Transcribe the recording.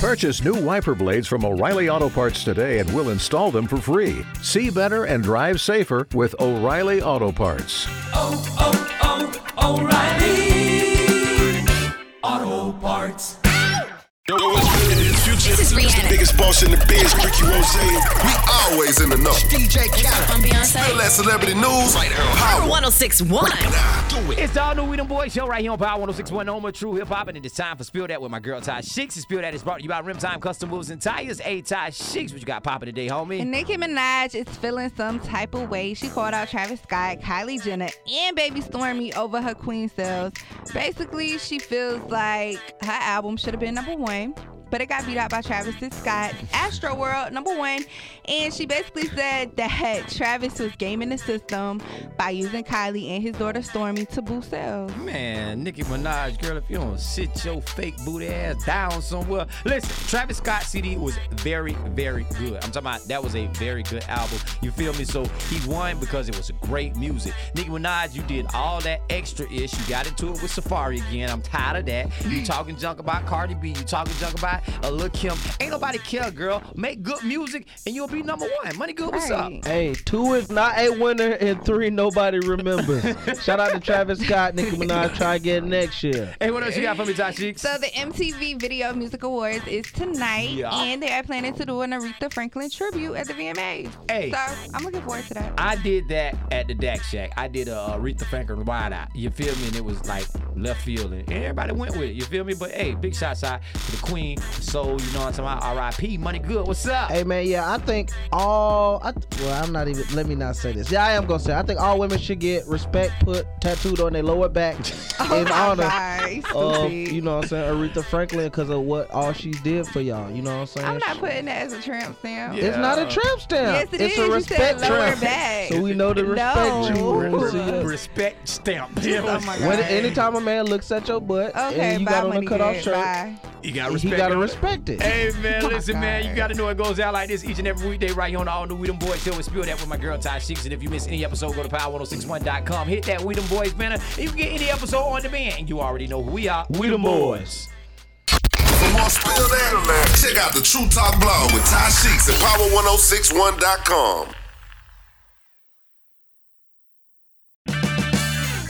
Purchase new wiper blades from O'Reilly Auto Parts today and we'll install them for free. See better and drive safer with O'Reilly Auto Parts. oh, oh, oh, O'Reilly Auto Parts. Yo, what's good? This is Rihanna. The biggest boss in the biz, Rick Ross. We always in the know. DJ Khaled. I'm Feel Beyonce. that celebrity news right here on Power Power. 1061. Do it. It's the all new We Them Boys show right here on Power 1061 Noma True Hip Hop, and it is time for Spill Dat with my girl Ty Sheiks. And Spill Dat is brought to you by Rim Time Custom Moves and Tires. A Ty Sheiks, what you got popping today, homie? And Nicki Minaj is feeling some type of way. She called out Travis Scott, Kylie Jenner, and Baby Stormi over her Queen sales. Basically, she feels like her album should have been number one. But it got beat out by Travis Scott, Astroworld number one, and she basically said that Travis was gaming the system by using Kylie and his daughter Stormi to boost sales. Man, Nicki Minaj, girl, if you don't sit your fake booty ass down somewhere. Listen, Travis Scott CD was very, very good. I'm talking about that was a very good album. You feel me? So he won because it was great music. Nicki Minaj, you did all that extra ish. You got into it with Safaree again. I'm tired of that. You talking junk about Cardi B. You talking junk about uh, Lil Kim. Ain't nobody care, girl. Make good music and you'll be number one. Money good, what's up? Hey, two is not a winner, and three nobody remembers. Shout out to Travis Scott, Nicki Minaj. Try again next year. Hey, what else you got for me, Ty Sheiks? So the MTV Video Music Awards is tonight, Yeah. and they are planning to do an Aretha Franklin tribute at the VMAs. Hey. So I'm looking forward to that. I did that at the Dak Shack. I did a Aretha Franklin wide out. You feel me? And it was like left field, and everybody went with it. You feel me? But hey, big shots out to the Queen, Soul. You know what I'm talking about? R.I.P. Money good. What's up? Hey man, yeah, I think all. I, well, I'm not even. Let me not say this. Yeah, I am gonna say. I think all women should get respect put tattooed on their lower back in oh honor Guys, of you know what I'm saying Aretha Franklin because of what all she did for y'all. You know what I'm saying? I'm not putting that as a tramp stamp. Yeah. It's not a tramp stamp. Yes, it it's is. a You respect said lower tramp. back. So we know the respect No. you. when we see you. Respect stamp. Oh my God. When anytime a man looks at your butt Okay, and you bye, got on a money cut off shirt, Bye. You gotta he respect. gotta it. respect it. Hey man, my listen man, you gotta know it goes out like this each and every weekday right here on All New We Them Boys show. And spill that with my girl Ty Sheeks. And if you miss any episode, go to power1061.com. Hit that We Them Boys banner. And you can get any episode on demand. And you already know who we are. We Them Boys. For more Spill Dat, check out the True Talk blog with Ty Sheeks at power1061.com.